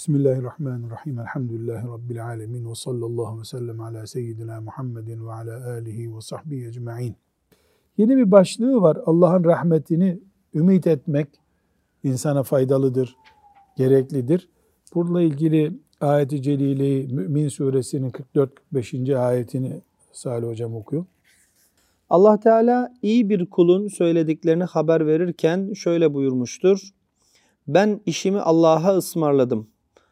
Bismillahirrahmanirrahim. Elhamdülillahi Rabbil alemin. Ve sallallahu ve sellem ala seyyidina Muhammedin ve ala alihi ve sahbihi ecma'in. Yeni bir başlığı var. Allah'ın rahmetini ümit etmek insana faydalıdır, gereklidir. Bununla ilgili ayeti celileyi Mü'min suresinin 44-45. ayetini Salih hocam okuyor. Allah Teala iyi bir kulun söylediklerini haber verirken şöyle buyurmuştur. Ben işimi Allah'a ısmarladım.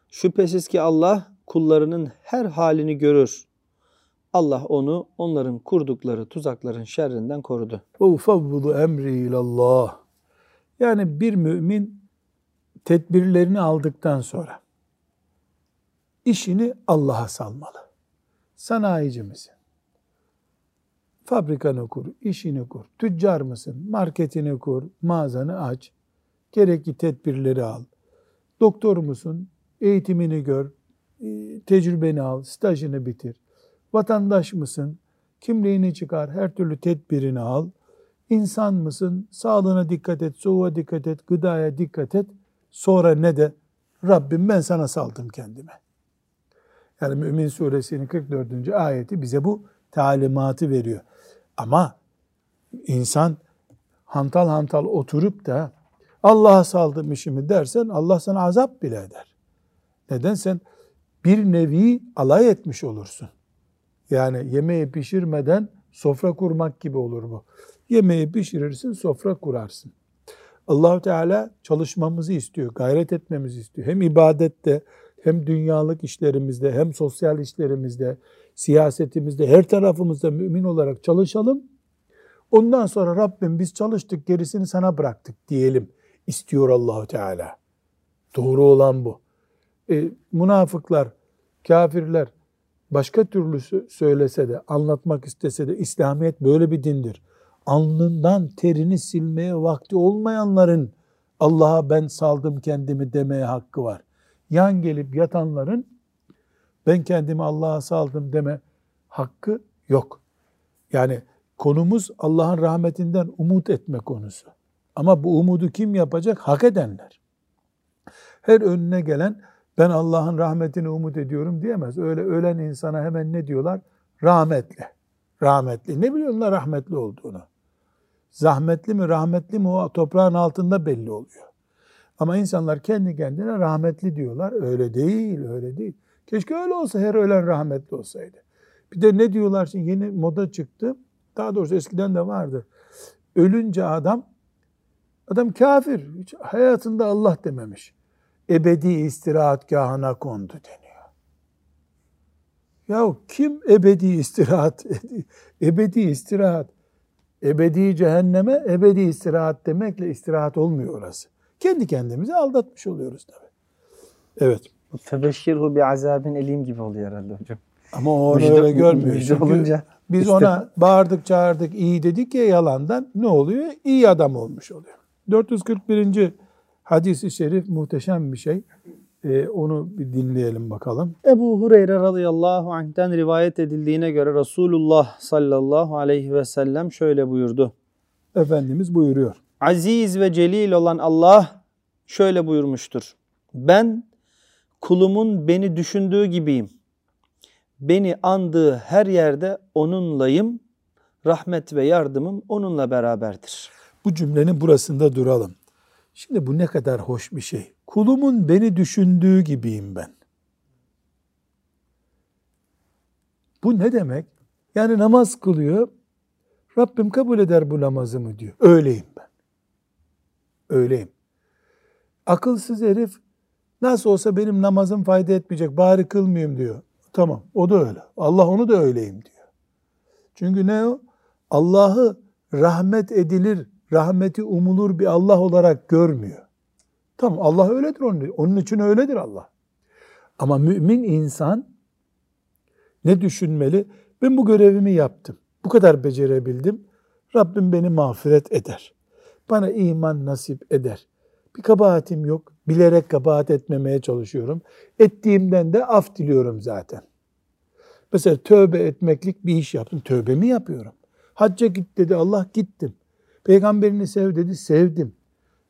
Şüphesiz ki Allah kullarının her halini görür. Allah onu onların kurdukları tuzakların şerrinden korudu. Ve ufavvudu emri ilallah. Yani bir mümin tedbirlerini aldıktan sonra işini Allah'a salmalı. Sanayici misin? Fabrikanı kur, işini kur. Tüccar mısın? Marketini kur, mağazanı aç. Gerekli tedbirleri al. Doktor musun? Eğitimini gör, e, tecrübeni al, stajını bitir. Vatandaş mısın? Kimliğini çıkar, her türlü tedbirini al. İnsan mısın? Sağlığına dikkat et, soğuğa dikkat et, gıdaya dikkat et. Sonra ne de? Rabbim ben sana saldım kendime. Yani Mümin Suresinin 44. ayeti bize bu talimatı veriyor. Ama insan hantal hantal oturup da Allah'a saldım işimi dersen Allah sana azap bile eder. Neden? Sen bir nevi alay etmiş olursun. Yani yemeği pişirmeden sofra kurmak gibi olur bu. Yemeği pişirirsin, sofra kurarsın. allah Teala çalışmamızı istiyor, gayret etmemizi istiyor. Hem ibadette, hem dünyalık işlerimizde, hem sosyal işlerimizde, siyasetimizde, her tarafımızda mümin olarak çalışalım. Ondan sonra Rabbim biz çalıştık, gerisini sana bıraktık diyelim istiyor Allahu Teala. Doğru olan bu. E, münafıklar, kafirler başka türlü söylese de, anlatmak istese de İslamiyet böyle bir dindir. Alnından terini silmeye vakti olmayanların Allah'a ben saldım kendimi demeye hakkı var. Yan gelip yatanların ben kendimi Allah'a saldım deme hakkı yok. Yani konumuz Allah'ın rahmetinden umut etme konusu. Ama bu umudu kim yapacak? Hak edenler. Her önüne gelen ben Allah'ın rahmetini umut ediyorum diyemez. Öyle ölen insana hemen ne diyorlar? Rahmetli. Rahmetli. Ne biliyorlar rahmetli olduğunu? Zahmetli mi, rahmetli mi o toprağın altında belli oluyor. Ama insanlar kendi kendine rahmetli diyorlar. Öyle değil, öyle değil. Keşke öyle olsa, her ölen rahmetli olsaydı. Bir de ne diyorlar şimdi yeni moda çıktı. Daha doğrusu eskiden de vardı. Ölünce adam, adam kafir. Hiç hayatında Allah dememiş ebedi istirahatgahına kondu deniyor. Ya kim ebedi istirahat, ebedi istirahat, ebedi cehenneme ebedi istirahat demekle istirahat olmuyor orası. Kendi kendimizi aldatmış oluyoruz tabii. Evet. Febeşşirhu bir azabin elim gibi oluyor herhalde hocam. Ama o onu öyle görmüyor. Müjde olunca biz işte. ona bağırdık çağırdık iyi dedik ya yalandan ne oluyor? İyi adam olmuş oluyor. 441 hadisi şerif muhteşem bir şey. Ee, onu bir dinleyelim bakalım. Ebu Hureyre radıyallahu anh'ten rivayet edildiğine göre Resulullah sallallahu aleyhi ve sellem şöyle buyurdu. Efendimiz buyuruyor. Aziz ve celil olan Allah şöyle buyurmuştur. Ben kulumun beni düşündüğü gibiyim. Beni andığı her yerde onunlayım. Rahmet ve yardımım onunla beraberdir. Bu cümlenin burasında duralım. Şimdi bu ne kadar hoş bir şey. Kulumun beni düşündüğü gibiyim ben. Bu ne demek? Yani namaz kılıyor. Rabbim kabul eder bu namazımı diyor. Öyleyim ben. Öyleyim. Akılsız herif nasıl olsa benim namazım fayda etmeyecek bari kılmayayım diyor. Tamam o da öyle. Allah onu da öyleyim diyor. Çünkü ne o? Allah'ı rahmet edilir rahmeti umulur bir Allah olarak görmüyor. Tamam Allah öyledir onun, onun için öyledir Allah. Ama mümin insan ne düşünmeli? Ben bu görevimi yaptım. Bu kadar becerebildim. Rabbim beni mağfiret eder. Bana iman nasip eder. Bir kabahatim yok. Bilerek kabahat etmemeye çalışıyorum. Ettiğimden de af diliyorum zaten. Mesela tövbe etmeklik bir iş yaptım. Tövbemi yapıyorum. Hacca git dedi Allah gittim. Peygamberini sev dedi, sevdim.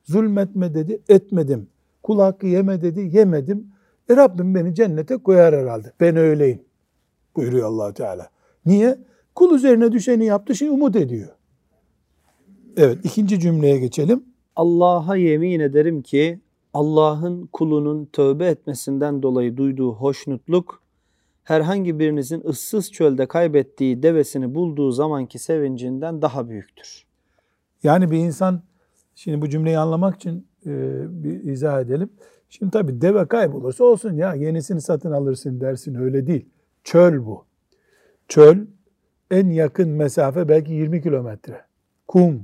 Zulmetme dedi, etmedim. Kul hakkı yeme dedi, yemedim. E Rabbim beni cennete koyar herhalde. Ben öyleyim buyuruyor allah Teala. Niye? Kul üzerine düşeni yaptı, şimdi umut ediyor. Evet, ikinci cümleye geçelim. Allah'a yemin ederim ki Allah'ın kulunun tövbe etmesinden dolayı duyduğu hoşnutluk herhangi birinizin ıssız çölde kaybettiği devesini bulduğu zamanki sevincinden daha büyüktür. Yani bir insan, şimdi bu cümleyi anlamak için e, bir izah edelim. Şimdi tabii deve kaybolursa olsun ya yenisini satın alırsın dersin öyle değil. Çöl bu. Çöl en yakın mesafe belki 20 kilometre. Kum.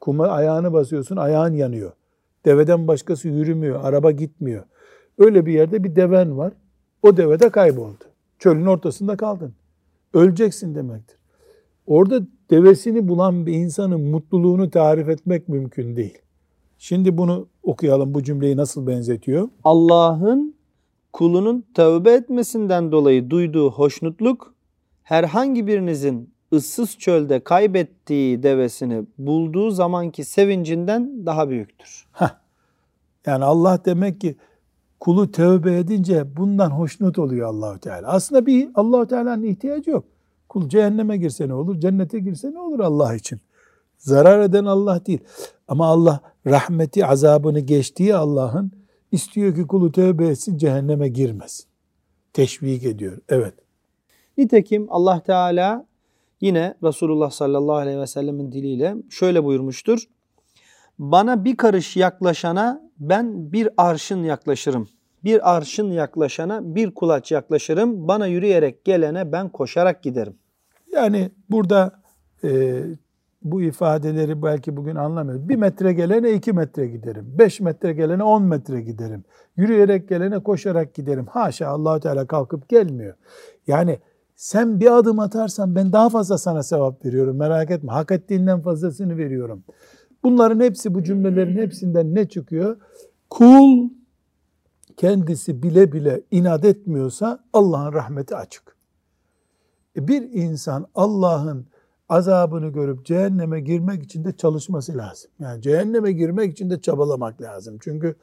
Kuma ayağını basıyorsun ayağın yanıyor. Deveden başkası yürümüyor, araba gitmiyor. Öyle bir yerde bir deven var. O deve de kayboldu. Çölün ortasında kaldın. Öleceksin demektir. Orada devesini bulan bir insanın mutluluğunu tarif etmek mümkün değil. Şimdi bunu okuyalım. Bu cümleyi nasıl benzetiyor? Allah'ın kulunun tövbe etmesinden dolayı duyduğu hoşnutluk herhangi birinizin ıssız çölde kaybettiği devesini bulduğu zamanki sevincinden daha büyüktür. Heh. Yani Allah demek ki kulu tövbe edince bundan hoşnut oluyor Allahu Teala. Aslında bir Allahu Teala'nın ihtiyacı yok. Kul cehenneme girse ne olur, cennete girse ne olur Allah için. Zarar eden Allah değil. Ama Allah rahmeti, azabını geçtiği Allah'ın istiyor ki kulu tövbe etsin, cehenneme girmesin. Teşvik ediyor. Evet. Nitekim Allah Teala yine Resulullah sallallahu aleyhi ve sellemin diliyle şöyle buyurmuştur. Bana bir karış yaklaşana ben bir arşın yaklaşırım. Bir arşın yaklaşana bir kulaç yaklaşırım. Bana yürüyerek gelene ben koşarak giderim. Yani burada e, bu ifadeleri belki bugün anlamıyoruz. Bir metre gelene iki metre giderim. Beş metre gelene on metre giderim. Yürüyerek gelene koşarak giderim. Haşa allah Teala kalkıp gelmiyor. Yani sen bir adım atarsan ben daha fazla sana sevap veriyorum. Merak etme. Hak ettiğinden fazlasını veriyorum. Bunların hepsi bu cümlelerin hepsinden ne çıkıyor? Kul kendisi bile bile inat etmiyorsa Allah'ın rahmeti açık. E bir insan Allah'ın azabını görüp cehenneme girmek için de çalışması lazım. Yani cehenneme girmek için de çabalamak lazım. Çünkü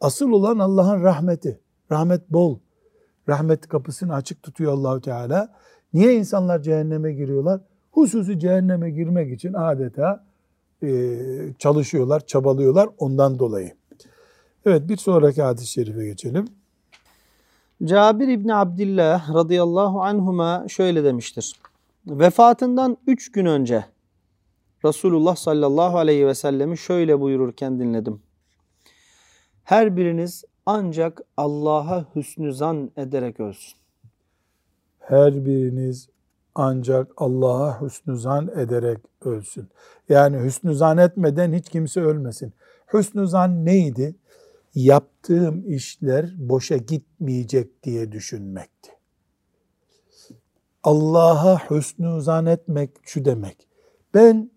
asıl olan Allah'ın rahmeti. Rahmet bol. Rahmet kapısını açık tutuyor Allahü Teala. Niye insanlar cehenneme giriyorlar? Hususi cehenneme girmek için adeta e, çalışıyorlar, çabalıyorlar ondan dolayı. Evet bir sonraki hadis-i şerife geçelim. Cabir İbni Abdillah radıyallahu anhuma şöyle demiştir. Vefatından üç gün önce Resulullah sallallahu aleyhi ve sellemi şöyle buyururken dinledim. Her biriniz ancak Allah'a hüsnü zan ederek ölsün. Her biriniz ancak Allah'a hüsnü zan ederek ölsün. Yani hüsnü zan etmeden hiç kimse ölmesin. Hüsnü zan neydi? Yaptığım işler boşa gitmeyecek diye düşünmekti. Allah'a hüsnü zan etmek şu demek. Ben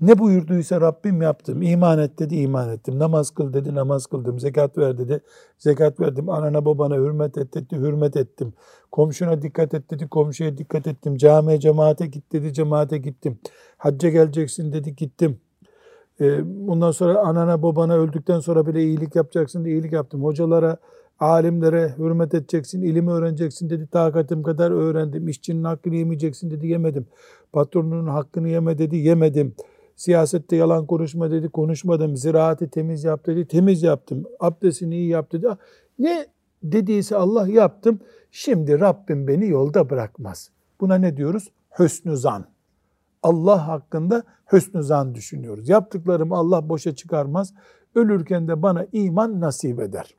ne buyurduysa Rabbim yaptım. İman et dedi, iman ettim. Namaz kıl dedi, namaz kıldım. Zekat ver dedi, zekat verdim. Anana babana hürmet et dedi, hürmet ettim. Komşuna dikkat et dedi, komşuya dikkat ettim. Camiye, cemaate git dedi, cemaate gittim. Hacca geleceksin dedi, gittim. Ee, bundan sonra anana babana öldükten sonra bile iyilik yapacaksın diye iyilik yaptım. Hocalara, alimlere hürmet edeceksin, ilimi öğreneceksin dedi. Takatim kadar öğrendim. İşçinin hakkını yemeyeceksin dedi, yemedim. Patronunun hakkını yeme dedi, yemedim. Siyasette yalan konuşma dedi, konuşmadım. Ziraati temiz yap dedi, temiz yaptım. Abdestini iyi yap dedi. Ne dediyse Allah yaptım. Şimdi Rabbim beni yolda bırakmaz. Buna ne diyoruz? Hüsnü zan. Allah hakkında hüsnü zan düşünüyoruz. Yaptıklarımı Allah boşa çıkarmaz. Ölürken de bana iman nasip eder.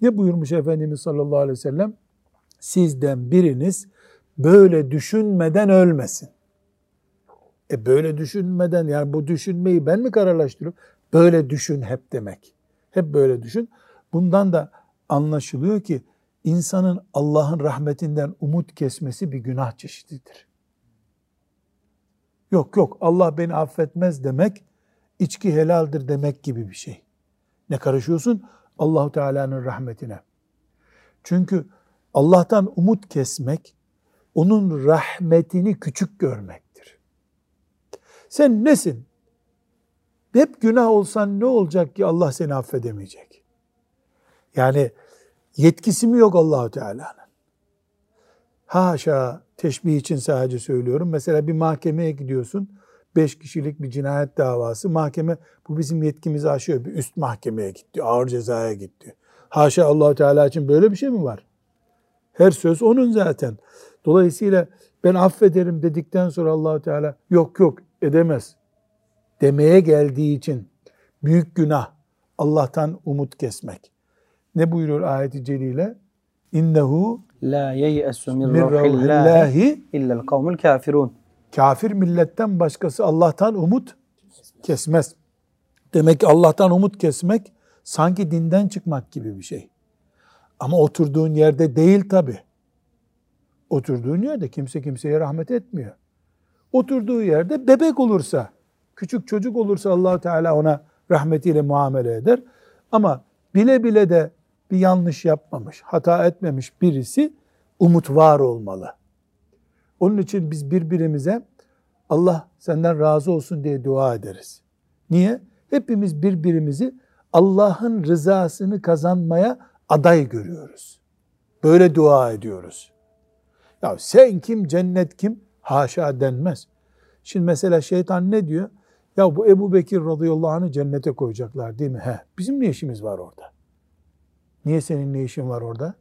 Ne buyurmuş Efendimiz sallallahu aleyhi ve sellem? Sizden biriniz böyle düşünmeden ölmesin. E böyle düşünmeden yani bu düşünmeyi ben mi kararlaştırıyorum? Böyle düşün hep demek. Hep böyle düşün. Bundan da anlaşılıyor ki insanın Allah'ın rahmetinden umut kesmesi bir günah çeşididir. Yok yok Allah beni affetmez demek içki helaldir demek gibi bir şey. Ne karışıyorsun? Allahu Teala'nın rahmetine. Çünkü Allah'tan umut kesmek onun rahmetini küçük görmektir. Sen nesin? Hep günah olsan ne olacak ki Allah seni affedemeyecek? Yani Yetkisi mi yok Allahu Teala'nın? Haşa teşbih için sadece söylüyorum. Mesela bir mahkemeye gidiyorsun. Beş kişilik bir cinayet davası. Mahkeme bu bizim yetkimizi aşıyor. Bir üst mahkemeye gitti. Ağır cezaya gitti. Haşa allah Teala için böyle bir şey mi var? Her söz onun zaten. Dolayısıyla ben affederim dedikten sonra allah Teala yok yok edemez demeye geldiği için büyük günah Allah'tan umut kesmek. Ne buyuruyor ayeti celile? İnnehu la yeyesu min ruhillahi illa'l kavmul kafirun. Kafir milletten başkası Allah'tan umut kesmez. Demek ki Allah'tan umut kesmek sanki dinden çıkmak gibi bir şey. Ama oturduğun yerde değil tabi. Oturduğun yerde kimse kimseye rahmet etmiyor. Oturduğu yerde bebek olursa, küçük çocuk olursa allah Teala ona rahmetiyle muamele eder. Ama bile bile de bir yanlış yapmamış, hata etmemiş birisi umut var olmalı. Onun için biz birbirimize Allah senden razı olsun diye dua ederiz. Niye? Hepimiz birbirimizi Allah'ın rızasını kazanmaya aday görüyoruz. Böyle dua ediyoruz. Ya sen kim, cennet kim? Haşa denmez. Şimdi mesela şeytan ne diyor? Ya bu Ebu Bekir radıyallahu anh'ı cennete koyacaklar değil mi? He, bizim ne işimiz var orada? Niye senin ne işin var orada?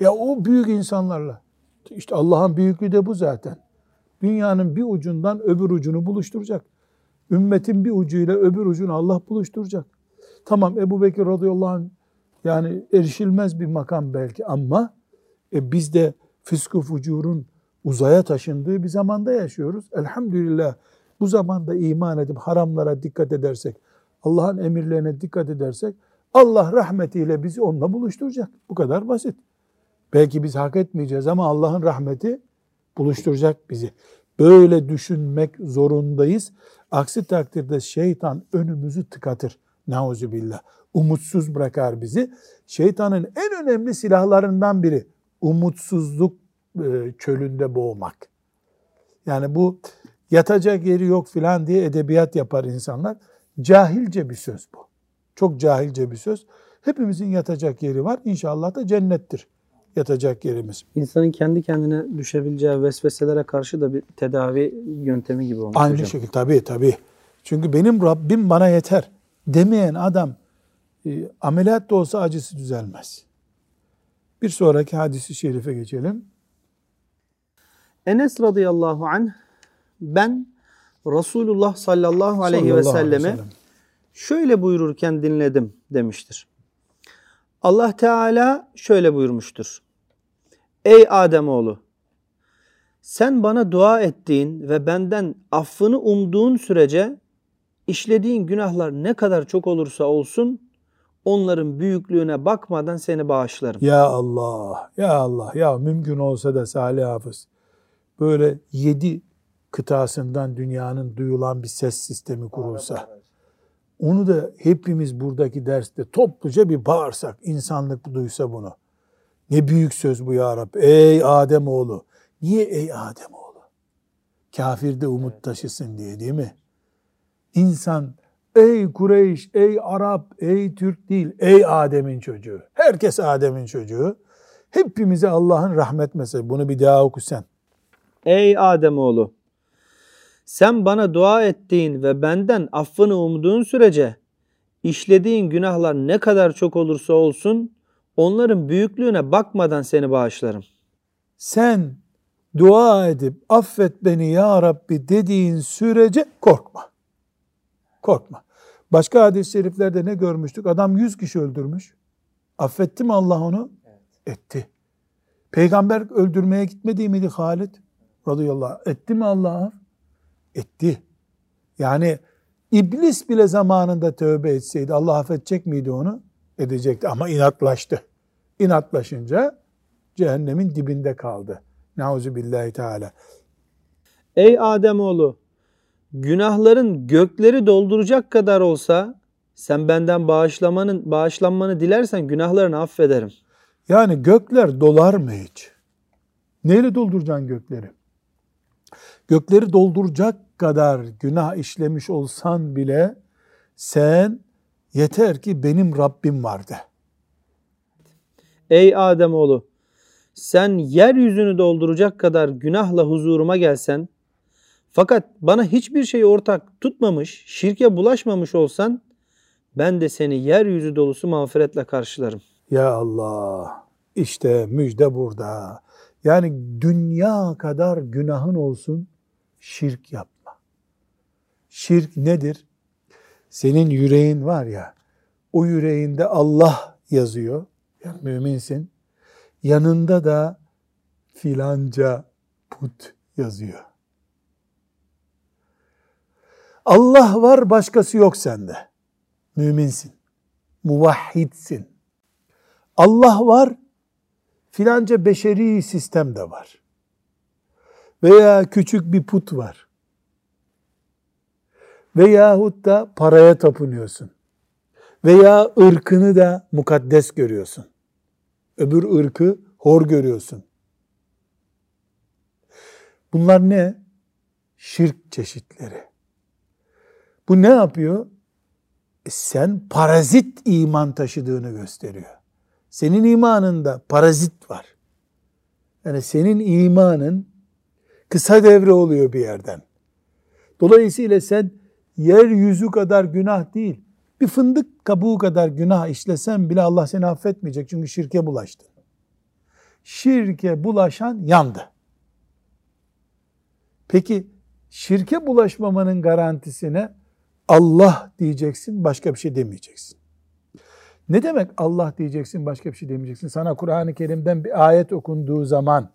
Ya o büyük insanlarla. İşte Allah'ın büyüklüğü de bu zaten. Dünyanın bir ucundan öbür ucunu buluşturacak. Ümmetin bir ucuyla öbür ucunu Allah buluşturacak. Tamam Ebu Bekir radıyallahu anh yani erişilmez bir makam belki ama e, biz de fıskı fucurun uzaya taşındığı bir zamanda yaşıyoruz. Elhamdülillah bu zamanda iman edip haramlara dikkat edersek, Allah'ın emirlerine dikkat edersek Allah rahmetiyle bizi onunla buluşturacak. Bu kadar basit. Belki biz hak etmeyeceğiz ama Allah'ın rahmeti buluşturacak bizi. Böyle düşünmek zorundayız. Aksi takdirde şeytan önümüzü tıkatır. Nauzu billah. Umutsuz bırakar bizi. Şeytanın en önemli silahlarından biri umutsuzluk e, çölünde boğmak. Yani bu yatacak yeri yok filan diye edebiyat yapar insanlar. Cahilce bir söz bu. Çok cahilce bir söz. Hepimizin yatacak yeri var. İnşallah da cennettir yatacak yerimiz. İnsanın kendi kendine düşebileceği vesveselere karşı da bir tedavi yöntemi gibi olmuş Aynı hocam. şekilde tabii tabii. Çünkü benim Rabbim bana yeter demeyen adam e, ameliyat da olsa acısı düzelmez. Bir sonraki hadisi şerife geçelim. Enes radıyallahu anh ben Resulullah sallallahu aleyhi Sallallahu ve selleme sellem. Şöyle buyururken dinledim demiştir. Allah Teala şöyle buyurmuştur. Ey Ademoğlu sen bana dua ettiğin ve benden affını umduğun sürece işlediğin günahlar ne kadar çok olursa olsun onların büyüklüğüne bakmadan seni bağışlarım. Ya Allah, ya Allah, ya mümkün olsa da Salih Hafız böyle yedi kıtasından dünyanın duyulan bir ses sistemi kurulsa. Onu da hepimiz buradaki derste topluca bir bağırsak, insanlık duysa bunu. Ne büyük söz bu ya Rabbi. Ey Adem oğlu. Niye ey Adem oğlu? Kafir de umut taşısın diye değil mi? İnsan ey Kureyş, ey Arap, ey Türk değil, ey Adem'in çocuğu. Herkes Adem'in çocuğu. Hepimize Allah'ın rahmet mesajı. Bunu bir daha oku sen. Ey Ademoğlu sen bana dua ettiğin ve benden affını umduğun sürece işlediğin günahlar ne kadar çok olursa olsun onların büyüklüğüne bakmadan seni bağışlarım. Sen dua edip affet beni ya Rabbi dediğin sürece korkma. Korkma. Başka hadis-i şeriflerde ne görmüştük? Adam yüz kişi öldürmüş. Affetti mi Allah onu? Etti. Peygamber öldürmeye gitmedi miydi Halid? Radıyallahu anh. Etti mi Allah? Etti. Yani iblis bile zamanında tövbe etseydi Allah affedecek miydi onu? Edecekti ama inatlaştı. İnatlaşınca cehennemin dibinde kaldı. Nauzu billahi teala. Ey Ademoğlu günahların gökleri dolduracak kadar olsa sen benden bağışlamanın bağışlanmanı dilersen günahlarını affederim. Yani gökler dolar mı hiç? Neyle dolduracaksın gökleri? Gökleri dolduracak kadar günah işlemiş olsan bile sen yeter ki benim Rabbim var de. Ey Ademoğlu sen yeryüzünü dolduracak kadar günahla huzuruma gelsen fakat bana hiçbir şey ortak tutmamış, şirke bulaşmamış olsan ben de seni yeryüzü dolusu mağfiretle karşılarım. Ya Allah işte müjde burada. Yani dünya kadar günahın olsun şirk yapma. Şirk nedir? Senin yüreğin var ya o yüreğinde Allah yazıyor. Yani müminsin. Yanında da filanca put yazıyor. Allah var başkası yok sende. Müminsin. Muvahhidsin. Allah var filanca beşeri sistem de var. Veya küçük bir put var. Veyahut da paraya tapınıyorsun. Veya ırkını da mukaddes görüyorsun. Öbür ırkı hor görüyorsun. Bunlar ne? Şirk çeşitleri. Bu ne yapıyor? E sen parazit iman taşıdığını gösteriyor. Senin imanında parazit var. Yani senin imanın kısa devre oluyor bir yerden. Dolayısıyla sen yeryüzü kadar günah değil, bir fındık kabuğu kadar günah işlesen bile Allah seni affetmeyecek çünkü şirke bulaştın. Şirke bulaşan yandı. Peki şirke bulaşmamanın garantisine Allah diyeceksin, başka bir şey demeyeceksin. Ne demek Allah diyeceksin, başka bir şey demeyeceksin? Sana Kur'an-ı Kerim'den bir ayet okunduğu zaman,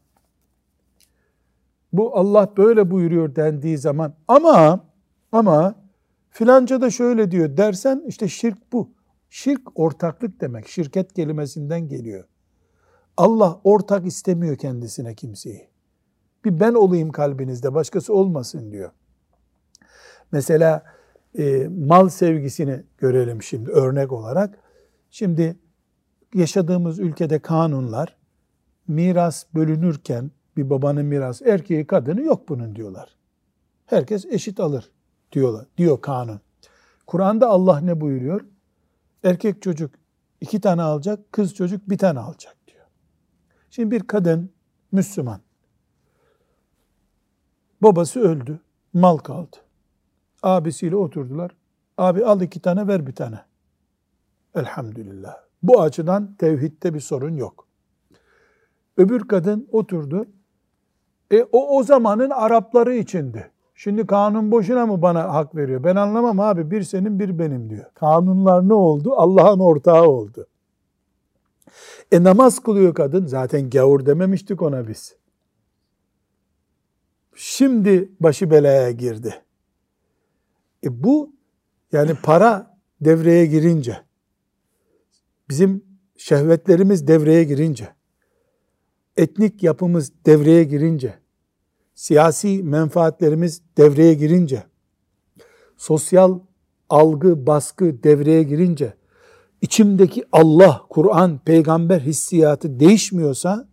bu Allah böyle buyuruyor dendiği zaman ama ama filanca da şöyle diyor dersen işte şirk bu. Şirk ortaklık demek. Şirket kelimesinden geliyor. Allah ortak istemiyor kendisine kimseyi. Bir ben olayım kalbinizde başkası olmasın diyor. Mesela e, mal sevgisini görelim şimdi örnek olarak. Şimdi yaşadığımız ülkede kanunlar miras bölünürken bir babanın mirası erkeği kadını yok bunun diyorlar. Herkes eşit alır diyorlar. Diyor kanun. Kur'an'da Allah ne buyuruyor? Erkek çocuk iki tane alacak, kız çocuk bir tane alacak diyor. Şimdi bir kadın Müslüman. Babası öldü, mal kaldı. Abisiyle oturdular. Abi al iki tane ver bir tane. Elhamdülillah. Bu açıdan tevhidde bir sorun yok. Öbür kadın oturdu. E o o zamanın Arapları içindi. Şimdi kanun boşuna mı bana hak veriyor? Ben anlamam abi. Bir senin bir benim diyor. Kanunlar ne oldu? Allah'ın ortağı oldu. E namaz kılıyor kadın. Zaten gavur dememiştik ona biz. Şimdi başı belaya girdi. E bu yani para devreye girince, bizim şehvetlerimiz devreye girince, etnik yapımız devreye girince, siyasi menfaatlerimiz devreye girince, sosyal algı, baskı devreye girince, içimdeki Allah, Kur'an, peygamber hissiyatı değişmiyorsa,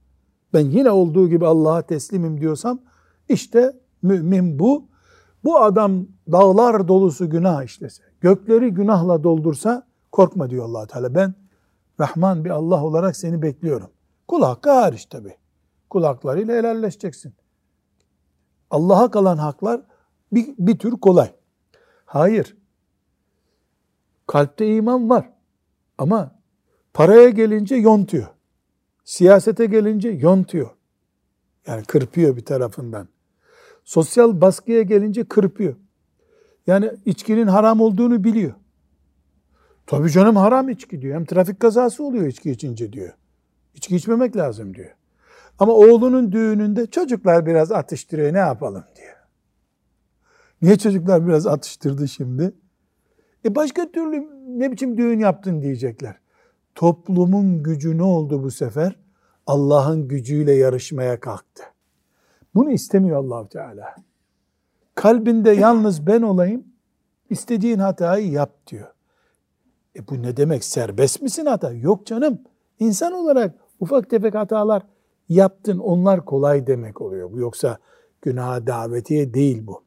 ben yine olduğu gibi Allah'a teslimim diyorsam, işte mümin bu. Bu adam dağlar dolusu günah işlese, gökleri günahla doldursa korkma diyor allah Teala. Ben Rahman bir Allah olarak seni bekliyorum. Kul hakkı hariç tabi. Kul haklarıyla helalleşeceksin. Allah'a kalan haklar bir, bir tür kolay. Hayır. Kalpte iman var. Ama paraya gelince yontuyor. Siyasete gelince yontuyor. Yani kırpıyor bir tarafından. Sosyal baskıya gelince kırpıyor. Yani içkinin haram olduğunu biliyor. Tabii canım haram içki diyor. Hem trafik kazası oluyor içki içince diyor. İçki içmemek lazım diyor. Ama oğlunun düğününde çocuklar biraz atıştırıyor ne yapalım diyor. Niye çocuklar biraz atıştırdı şimdi? E başka türlü ne biçim düğün yaptın diyecekler. Toplumun gücü ne oldu bu sefer? Allah'ın gücüyle yarışmaya kalktı. Bunu istemiyor allah Teala. Kalbinde yalnız ben olayım, istediğin hatayı yap diyor. E bu ne demek? Serbest misin hata? Yok canım. İnsan olarak ufak tefek hatalar yaptın. Onlar kolay demek oluyor. Bu yoksa günaha davetiye değil bu.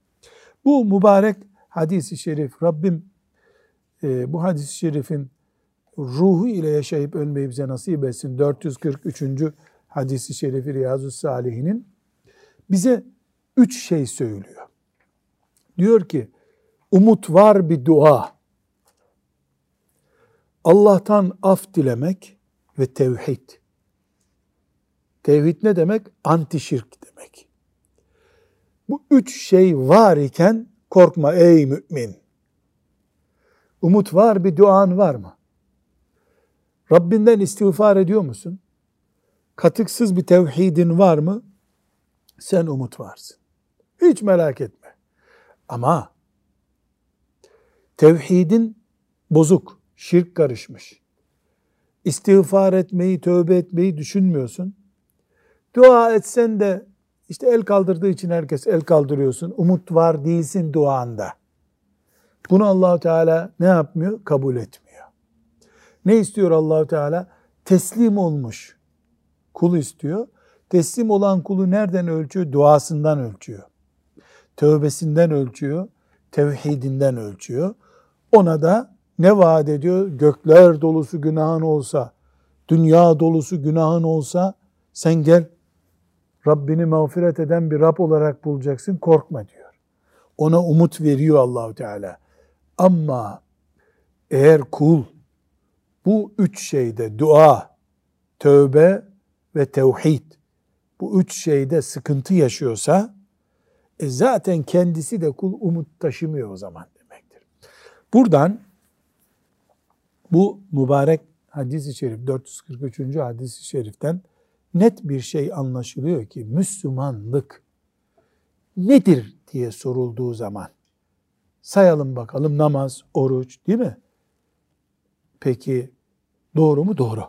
Bu mübarek hadisi şerif Rabbim e, bu hadis-i şerifin ruhu ile yaşayıp ölmeyi bize nasip etsin. 443. hadisi şerifi Riyazu Salihinin bize üç şey söylüyor. Diyor ki umut var bir dua. Allah'tan af dilemek ve tevhid. Tevhid ne demek? Anti şirk demek. Bu üç şey var iken korkma ey mümin. Umut var bir duan var mı? Rabbinden istiğfar ediyor musun? Katıksız bir tevhidin var mı? Sen umut varsın. Hiç merak etme. Ama tevhidin bozuk, şirk karışmış. İstiğfar etmeyi, tövbe etmeyi düşünmüyorsun. Dua etsen de işte el kaldırdığı için herkes el kaldırıyorsun. Umut var değilsin duanda. Bunu Allahu Teala ne yapmıyor? Kabul etmiyor. Ne istiyor Allahu Teala? Teslim olmuş kul istiyor. Teslim olan kulu nereden ölçüyor? Duasından ölçüyor. Tövbesinden ölçüyor. Tevhidinden ölçüyor. Ona da ne vaat ediyor? Gökler dolusu günahın olsa, dünya dolusu günahın olsa sen gel Rabbini mağfiret eden bir Rab olarak bulacaksın. Korkma diyor. Ona umut veriyor Allahu Teala. Ama eğer kul bu üç şeyde dua, tövbe ve tevhid bu üç şeyde sıkıntı yaşıyorsa e zaten kendisi de kul umut taşımıyor o zaman demektir. Buradan bu mübarek hadis-i şerif 443. hadis-i şeriften net bir şey anlaşılıyor ki Müslümanlık nedir diye sorulduğu zaman sayalım bakalım namaz, oruç değil mi? Peki doğru mu? Doğru.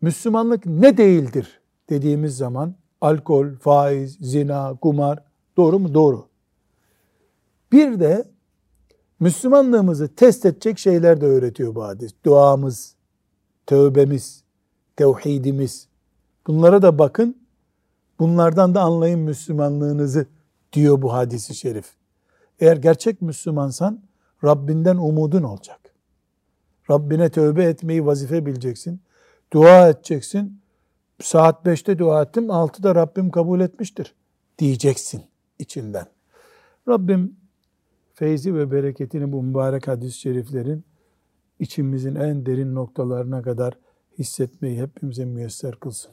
Müslümanlık ne değildir dediğimiz zaman alkol, faiz, zina, kumar doğru mu? Doğru. Bir de Müslümanlığımızı test edecek şeyler de öğretiyor bu hadis. Duamız, tövbemiz, tevhidimiz. Bunlara da bakın. Bunlardan da anlayın Müslümanlığınızı diyor bu hadisi şerif. Eğer gerçek Müslümansan Rabbinden umudun olacak. Rabbine tövbe etmeyi vazife bileceksin. Dua edeceksin. Saat 5'te dua ettim, 6'da Rabbim kabul etmiştir diyeceksin içinden. Rabbim feyzi ve bereketini bu mübarek hadis-i şeriflerin içimizin en derin noktalarına kadar hissetmeyi hepimize müyesser kılsın.